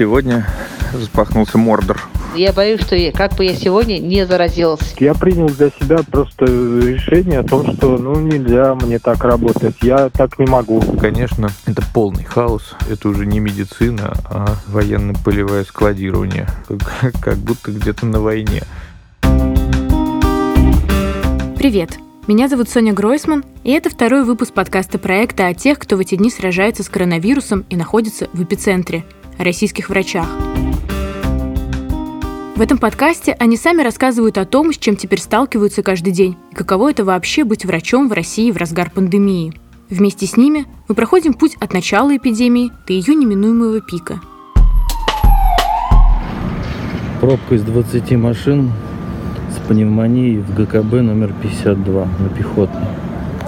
Сегодня запахнулся Мордор. Я боюсь, что я, как бы я сегодня не заразилась. Я принял для себя просто решение о том, что ну нельзя мне так работать. Я так не могу. Конечно, это полный хаос. Это уже не медицина, а военно-полевое складирование. Как, как будто где-то на войне. Привет! Меня зовут Соня Гройсман, и это второй выпуск подкаста проекта о тех, кто в эти дни сражается с коронавирусом и находится в эпицентре – российских врачах. В этом подкасте они сами рассказывают о том, с чем теперь сталкиваются каждый день, и каково это вообще быть врачом в России в разгар пандемии. Вместе с ними мы проходим путь от начала эпидемии до ее неминуемого пика. Пробка из 20 машин с пневмонией в ГКБ номер 52 на пехотной.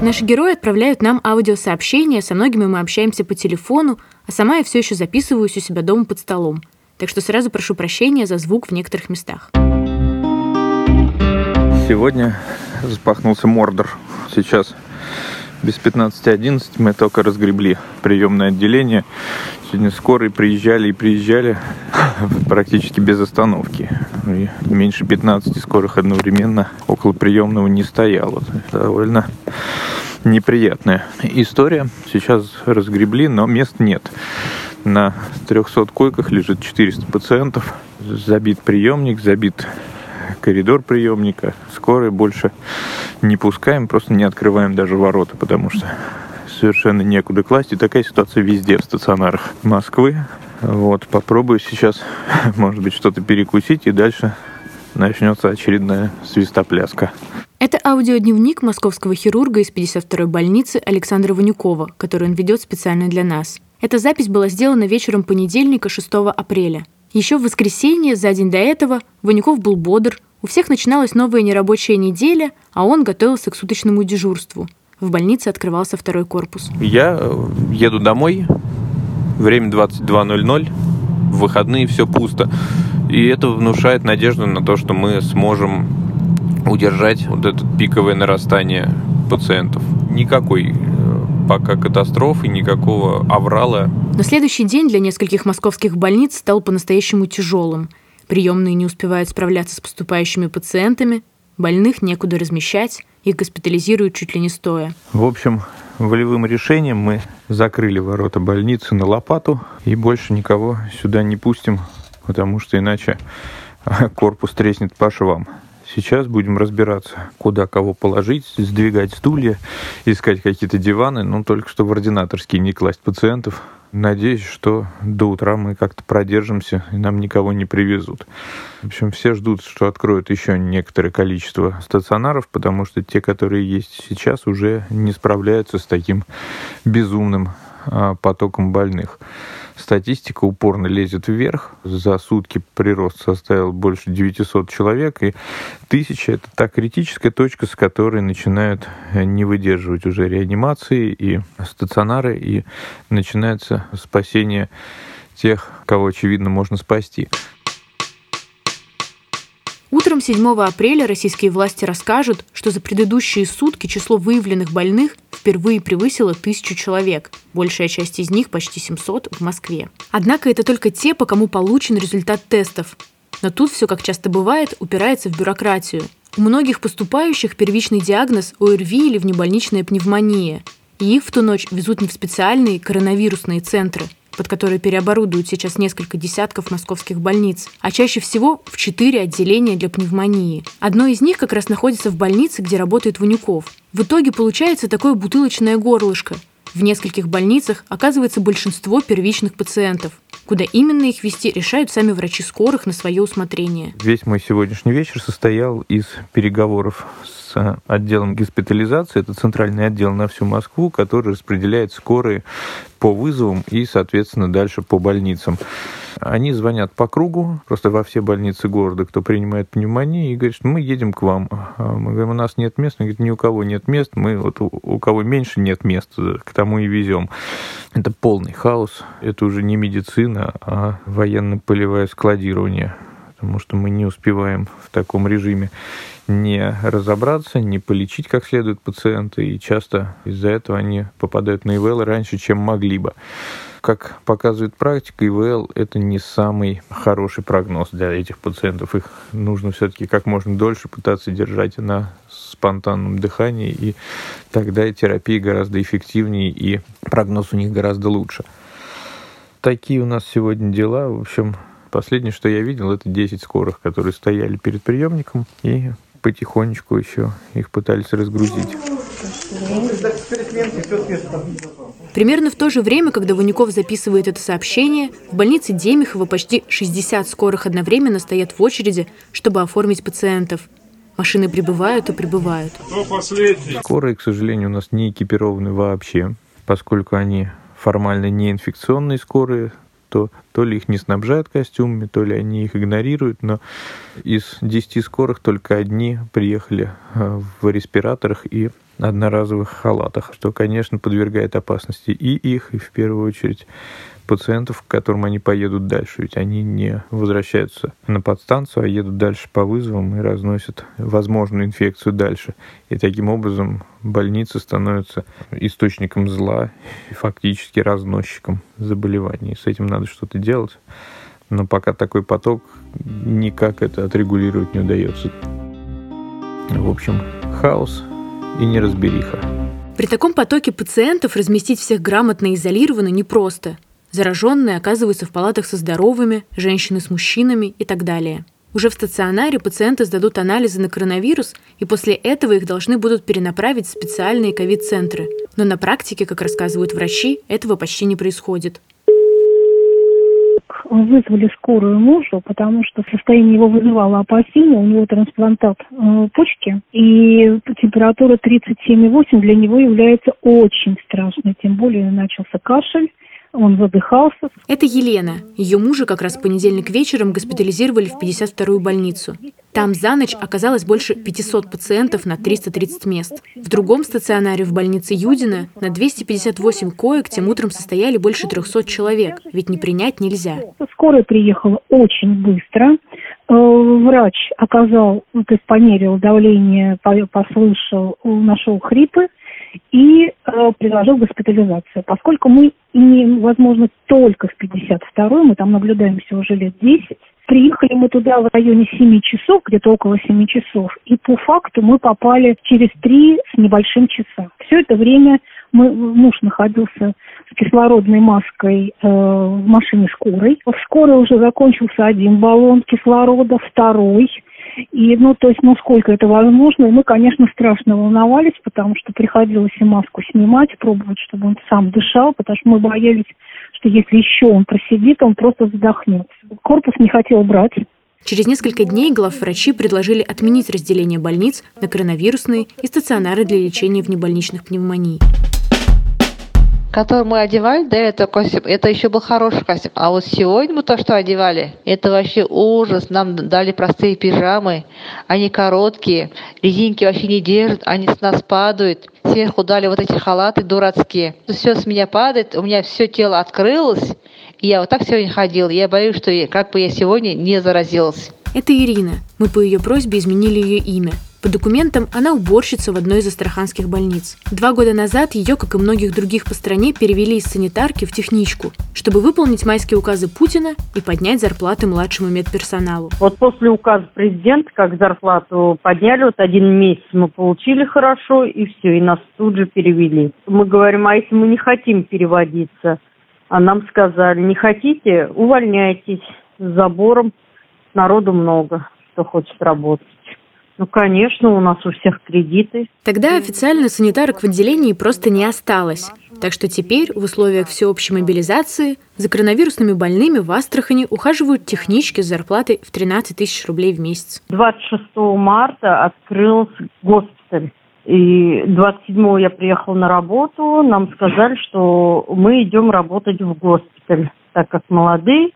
Наши герои отправляют нам аудиосообщения, со многими мы общаемся по телефону, а сама я все еще записываюсь у себя дома под столом. Так что сразу прошу прощения за звук в некоторых местах. Сегодня запахнулся Мордор. Сейчас без 15.11 мы только разгребли приемное отделение. Сегодня скорые приезжали и приезжали практически без остановки. И меньше 15 скорых одновременно около приемного не стояло. Довольно неприятная история. Сейчас разгребли, но мест нет. На 300 койках лежит 400 пациентов. Забит приемник, забит коридор приемника. Скорые больше не пускаем, просто не открываем даже ворота, потому что совершенно некуда класть. И такая ситуация везде в стационарах Москвы. Вот, попробую сейчас, может быть, что-то перекусить, и дальше начнется очередная свистопляска. Это аудиодневник московского хирурга из 52-й больницы Александра Ванюкова, который он ведет специально для нас. Эта запись была сделана вечером понедельника 6 апреля. Еще в воскресенье, за день до этого, Ванюков был бодр, у всех начиналась новая нерабочая неделя, а он готовился к суточному дежурству. В больнице открывался второй корпус. Я э, еду домой, время 22.00, в выходные все пусто. И это внушает надежду на то, что мы сможем удержать вот это пиковое нарастание пациентов. Никакой э, пока катастрофы, никакого аврала. На следующий день для нескольких московских больниц стал по-настоящему тяжелым. Приемные не успевают справляться с поступающими пациентами, больных некуда размещать, их госпитализируют чуть ли не стоя. В общем, волевым решением мы закрыли ворота больницы на лопату и больше никого сюда не пустим потому что иначе корпус треснет по швам. Сейчас будем разбираться, куда кого положить, сдвигать стулья, искать какие-то диваны, ну, только что в ординаторские не класть пациентов. Надеюсь, что до утра мы как-то продержимся и нам никого не привезут. В общем, все ждут, что откроют еще некоторое количество стационаров, потому что те, которые есть сейчас, уже не справляются с таким безумным а, потоком больных. Статистика упорно лезет вверх. За сутки прирост составил больше 900 человек, и тысяча – это та критическая точка, с которой начинают не выдерживать уже реанимации и стационары, и начинается спасение тех, кого, очевидно, можно спасти. Утром 7 апреля российские власти расскажут, что за предыдущие сутки число выявленных больных впервые превысило тысячу человек. Большая часть из них, почти 700, в Москве. Однако это только те, по кому получен результат тестов. Но тут все, как часто бывает, упирается в бюрократию. У многих поступающих первичный диагноз ОРВИ или внебольничная пневмония. И их в ту ночь везут не в специальные коронавирусные центры – под которые переоборудуют сейчас несколько десятков московских больниц, а чаще всего в четыре отделения для пневмонии. Одно из них как раз находится в больнице, где работает Ванюков. В итоге получается такое бутылочное горлышко. В нескольких больницах оказывается большинство первичных пациентов. Куда именно их вести, решают сами врачи скорых на свое усмотрение. Весь мой сегодняшний вечер состоял из переговоров с отделом госпитализации. Это центральный отдел на всю Москву, который распределяет скорые по вызовам и, соответственно, дальше по больницам. Они звонят по кругу, просто во все больницы города, кто принимает пневмонию, и говорят, что мы едем к вам. А мы говорим, у нас нет мест. Они говорят, ни у кого нет мест, мы вот у, у кого меньше нет мест, к тому и везем. Это полный хаос. Это уже не медицина, а военно-полевое складирование потому что мы не успеваем в таком режиме не разобраться, не полечить как следует пациента, и часто из-за этого они попадают на ИВЛ раньше, чем могли бы. Как показывает практика, ИВЛ – это не самый хороший прогноз для этих пациентов. Их нужно все-таки как можно дольше пытаться держать на спонтанном дыхании, и тогда терапия гораздо эффективнее, и прогноз у них гораздо лучше. Такие у нас сегодня дела. В общем, последнее, что я видел, это 10 скорых, которые стояли перед приемником и потихонечку еще их пытались разгрузить. Примерно в то же время, когда Ванюков записывает это сообщение, в больнице Демихова почти 60 скорых одновременно стоят в очереди, чтобы оформить пациентов. Машины прибывают и прибывают. Скорые, к сожалению, у нас не экипированы вообще, поскольку они формально не инфекционные скорые, то то ли их не снабжают костюмами, то ли они их игнорируют, но из 10 скорых только одни приехали э, в респираторах и одноразовых халатах, что, конечно, подвергает опасности и их, и в первую очередь пациентов, к которым они поедут дальше. Ведь они не возвращаются на подстанцию, а едут дальше по вызовам и разносят возможную инфекцию дальше. И таким образом больница становится источником зла и фактически разносчиком заболеваний. С этим надо что-то делать. Но пока такой поток, никак это отрегулировать не удается. В общем, хаос и неразбериха. При таком потоке пациентов разместить всех грамотно и изолированно непросто. Зараженные оказываются в палатах со здоровыми, женщины с мужчинами и так далее. Уже в стационаре пациенты сдадут анализы на коронавирус, и после этого их должны будут перенаправить в специальные ковид-центры. Но на практике, как рассказывают врачи, этого почти не происходит вызвали скорую мужу, потому что состояние его вызывало опасения, у него трансплантат э, почки, и температура 37,8 для него является очень страшной, тем более начался кашель, он задыхался. Это Елена. Ее мужа как раз в понедельник вечером госпитализировали в 52-ю больницу. Там за ночь оказалось больше 500 пациентов на 330 мест. В другом стационаре в больнице Юдина на 258 коек тем утром состояли больше 300 человек, ведь не принять нельзя. Скорая приехала очень быстро. Э, врач оказал, то есть померил давление, послышал, нашел хрипы и э, предложил госпитализацию. Поскольку мы имеем возможность только в 52-й, мы там наблюдаемся уже лет 10, приехали мы туда в районе 7 часов, где-то около 7 часов, и по факту мы попали через 3 с небольшим часа. Все это время мы, муж находился с кислородной маской э, в машине скорой. В скорой уже закончился один баллон кислорода, второй – и, ну, то есть, насколько это возможно. И мы, конечно, страшно волновались, потому что приходилось и маску снимать, пробовать, чтобы он сам дышал, потому что мы боялись, что если еще он просидит, он просто задохнется. Корпус не хотел брать. Через несколько дней главврачи предложили отменить разделение больниц на коронавирусные и стационары для лечения внебольничных пневмоний который мы одевали до этого костюм, это еще был хороший костюм. А вот сегодня мы то, что одевали, это вообще ужас. Нам дали простые пижамы, они короткие, резинки вообще не держат, они с нас падают. Сверху дали вот эти халаты дурацкие. Все с меня падает, у меня все тело открылось, и я вот так сегодня ходила. Я боюсь, что как бы я сегодня не заразилась. Это Ирина. Мы по ее просьбе изменили ее имя. По документам она уборщица в одной из астраханских больниц. Два года назад ее, как и многих других по стране, перевели из санитарки в техничку, чтобы выполнить майские указы Путина и поднять зарплаты младшему медперсоналу. Вот после указа президента, как зарплату подняли, вот один месяц мы получили хорошо, и все, и нас тут же перевели. Мы говорим, а если мы не хотим переводиться? А нам сказали, не хотите, увольняйтесь с забором, народу много, кто хочет работать. Ну, конечно, у нас у всех кредиты. Тогда официально санитарок в отделении просто не осталось. Так что теперь в условиях всеобщей мобилизации за коронавирусными больными в Астрахани ухаживают технички с зарплатой в 13 тысяч рублей в месяц. 26 марта открылся госпиталь. И 27 я приехала на работу, нам сказали, что мы идем работать в госпиталь, так как молодые,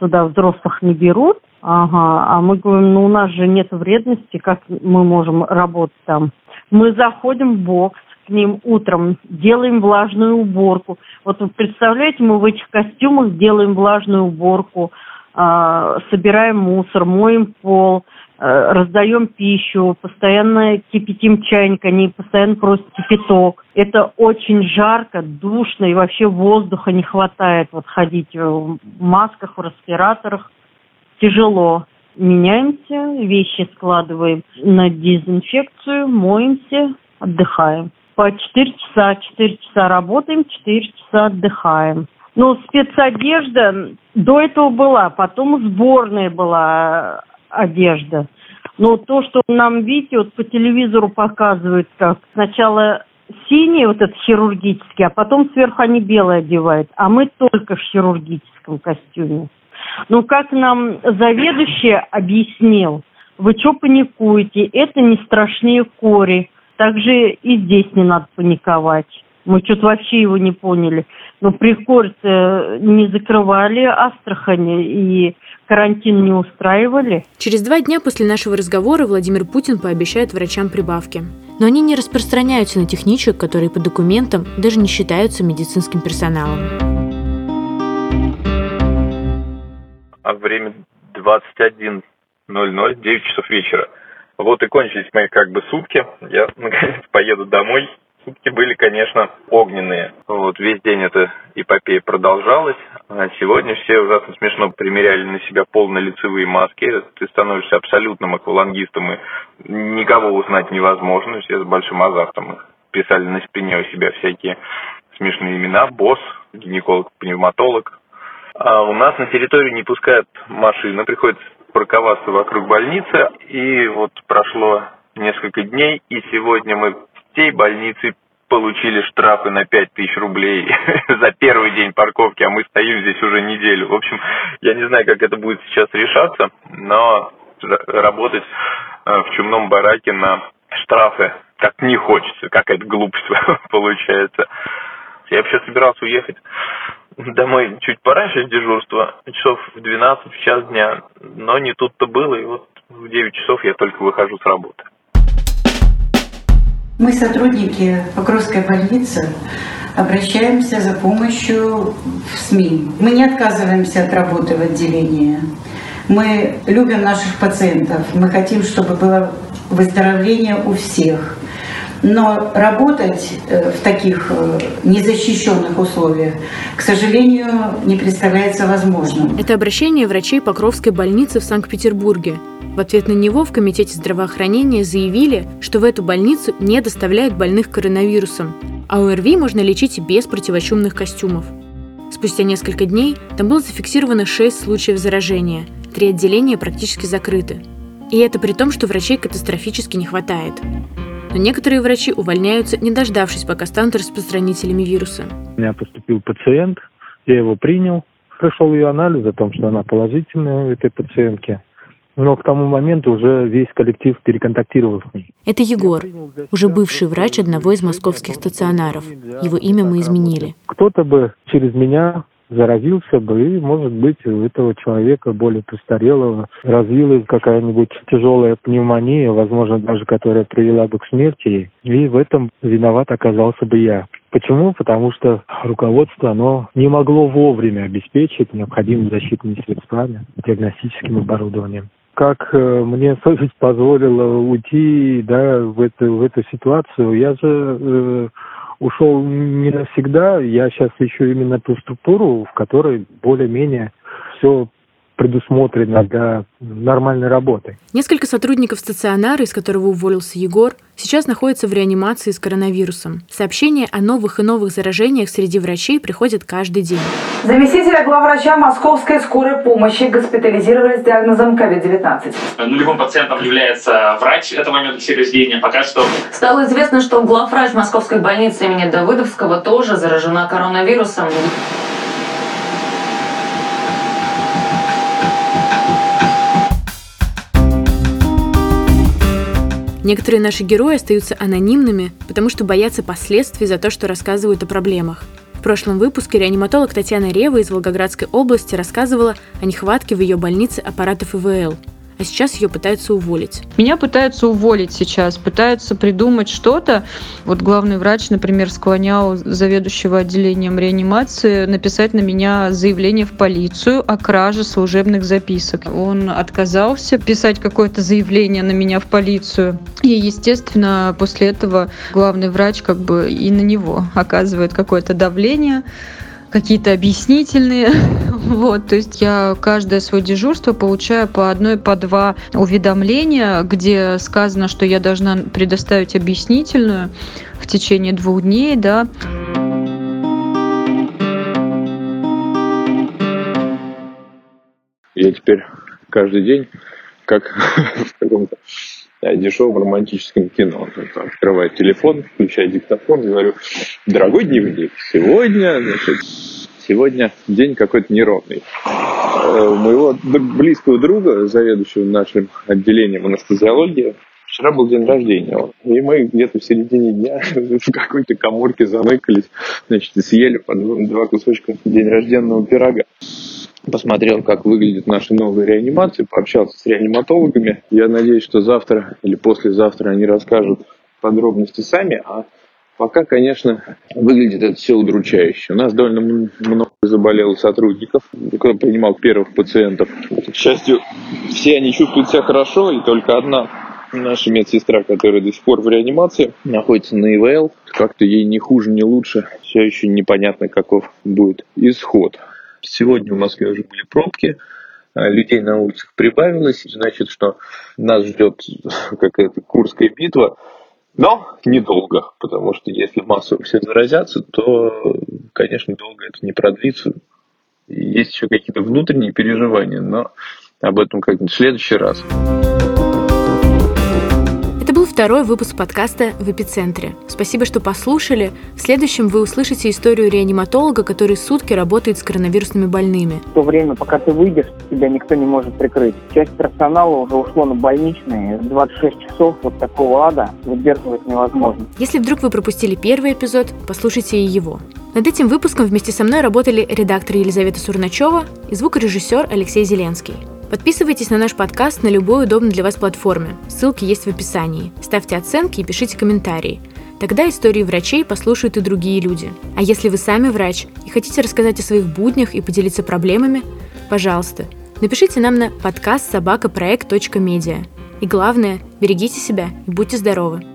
туда взрослых не берут. Ага, а мы говорим, ну у нас же нет вредности, как мы можем работать там. Мы заходим в бокс, к ним утром, делаем влажную уборку. Вот вы представляете, мы в этих костюмах делаем влажную уборку, э, собираем мусор, моем пол, э, раздаем пищу, постоянно кипятим чайник, они постоянно просят кипяток. Это очень жарко, душно и вообще воздуха не хватает вот ходить в масках, в респираторах. Тяжело меняемся, вещи складываем на дезинфекцию, моемся, отдыхаем. По 4 часа, 4 часа работаем, 4 часа отдыхаем. Ну, спецодежда до этого была, потом сборная была одежда. Но то, что нам, видите, вот по телевизору показывают, как сначала синий вот этот хирургический, а потом сверху они белый одевают, а мы только в хирургическом костюме. Ну, как нам заведующий объяснил, вы что паникуете? Это не страшнее кори. Также и здесь не надо паниковать. Мы что-то вообще его не поняли. Но при корте не закрывали Астрахани и карантин не устраивали. Через два дня после нашего разговора Владимир Путин пообещает врачам прибавки. Но они не распространяются на техничек, которые по документам даже не считаются медицинским персоналом. Время 21.00, 9 часов вечера. Вот и кончились мои как бы сутки. Я наконец поеду домой. Сутки были, конечно, огненные. Вот весь день эта эпопея продолжалась. А сегодня все ужасно смешно примеряли на себя полнолицевые маски. Ты становишься абсолютным аквалангистом, и никого узнать невозможно. Все с большим азартом их писали на спине у себя всякие смешные имена. Босс, гинеколог, пневматолог, а у нас на территорию не пускают машины, приходится парковаться вокруг больницы. И вот прошло несколько дней, и сегодня мы всей больнице получили штрафы на 5 тысяч рублей за первый день парковки, а мы стоим здесь уже неделю. В общем, я не знаю, как это будет сейчас решаться, но работать э, в чумном бараке на штрафы как не хочется, какая-то глупость получается. Я вообще собирался уехать домой чуть пораньше дежурства, часов в 12, в час дня, но не тут-то было, и вот в 9 часов я только выхожу с работы. Мы, сотрудники Покровской больницы, обращаемся за помощью в СМИ. Мы не отказываемся от работы в отделении. Мы любим наших пациентов. Мы хотим, чтобы было выздоровление у всех. Но работать э, в таких э, незащищенных условиях, к сожалению, не представляется возможным. Это обращение врачей Покровской больницы в Санкт-Петербурге. В ответ на него в Комитете здравоохранения заявили, что в эту больницу не доставляют больных коронавирусом, а ОРВИ можно лечить без противочумных костюмов. Спустя несколько дней там было зафиксировано 6 случаев заражения, три отделения практически закрыты. И это при том, что врачей катастрофически не хватает. Но некоторые врачи увольняются, не дождавшись, пока станут распространителями вируса. У меня поступил пациент, я его принял, пришел ее анализ о том, что она положительная у этой пациентки. Но к тому моменту уже весь коллектив переконтактировал с ней. Это Егор, уже бывший врач одного из московских стационаров. Его имя мы изменили. Кто-то бы через меня заразился бы, и, может быть, у этого человека более престарелого развилась какая-нибудь тяжелая пневмония, возможно, даже которая привела бы к смерти, и в этом виноват оказался бы я. Почему? Потому что руководство, оно не могло вовремя обеспечить необходимыми защитными средствами, диагностическим оборудованием как э, мне совесть позволила уйти да, в, эту, в эту ситуацию. Я же э, ушел не навсегда. Я сейчас ищу именно ту структуру, в которой более-менее все предусмотрено для нормальной работы. Несколько сотрудников стационара, из которого уволился Егор, сейчас находятся в реанимации с коронавирусом. Сообщения о новых и новых заражениях среди врачей приходят каждый день. Заместителя главврача Московской скорой помощи госпитализировали с диагнозом COVID-19. Нулевым пациентом является врач этого медучреждения. Пока что стало известно, что главврач Московской больницы имени Давыдовского тоже заражена коронавирусом. Некоторые наши герои остаются анонимными, потому что боятся последствий за то, что рассказывают о проблемах. В прошлом выпуске реаниматолог Татьяна Рева из Волгоградской области рассказывала о нехватке в ее больнице аппаратов ИВЛ. А сейчас ее пытаются уволить. Меня пытаются уволить сейчас, пытаются придумать что-то. Вот главный врач, например, склонял заведующего отделением реанимации написать на меня заявление в полицию о краже служебных записок. Он отказался писать какое-то заявление на меня в полицию. И, естественно, после этого главный врач как бы и на него оказывает какое-то давление какие-то объяснительные. Вот, то есть я каждое свое дежурство получаю по одной, по два уведомления, где сказано, что я должна предоставить объяснительную в течение двух дней, да. Я теперь каждый день, как в каком-то дешевом романтическом кино. Открываю телефон, включаю диктофон, говорю, дорогой дневник, сегодня, значит, сегодня день какой-то неровный. Э, у моего близкого друга, заведующего нашим отделением анестезиологии, вчера был день рождения. И мы где-то в середине дня в какой-то коморке замыкались, значит, и съели по два кусочка день рожденного пирога посмотрел, как выглядят наши новые реанимации, пообщался с реаниматологами. Я надеюсь, что завтра или послезавтра они расскажут подробности сами, а пока, конечно, выглядит это все удручающе. У нас довольно много заболело сотрудников, кто принимал первых пациентов. К счастью, все они чувствуют себя хорошо, и только одна наша медсестра, которая до сих пор в реанимации, находится на ИВЛ. Как-то ей ни хуже, ни лучше. Все еще непонятно, каков будет исход. Сегодня в Москве уже были пробки, а, людей на улицах прибавилось, значит, что нас ждет какая-то Курская битва, но недолго, потому что если массово все заразятся, то, конечно, долго это не продлится. Есть еще какие-то внутренние переживания, но об этом как-нибудь в следующий раз. Второй выпуск подкаста «В эпицентре». Спасибо, что послушали. В следующем вы услышите историю реаниматолога, который сутки работает с коронавирусными больными. В то время, пока ты выйдешь, тебя никто не может прикрыть. Часть персонала уже ушло на больничные. 26 часов вот такого ада выдерживать невозможно. Если вдруг вы пропустили первый эпизод, послушайте и его. Над этим выпуском вместе со мной работали редактор Елизавета Сурначева и звукорежиссер Алексей Зеленский. Подписывайтесь на наш подкаст на любой удобной для вас платформе. Ссылки есть в описании. Ставьте оценки и пишите комментарии. Тогда истории врачей послушают и другие люди. А если вы сами врач и хотите рассказать о своих буднях и поделиться проблемами, пожалуйста, напишите нам на подкаст собакапроект.медиа. И главное, берегите себя и будьте здоровы.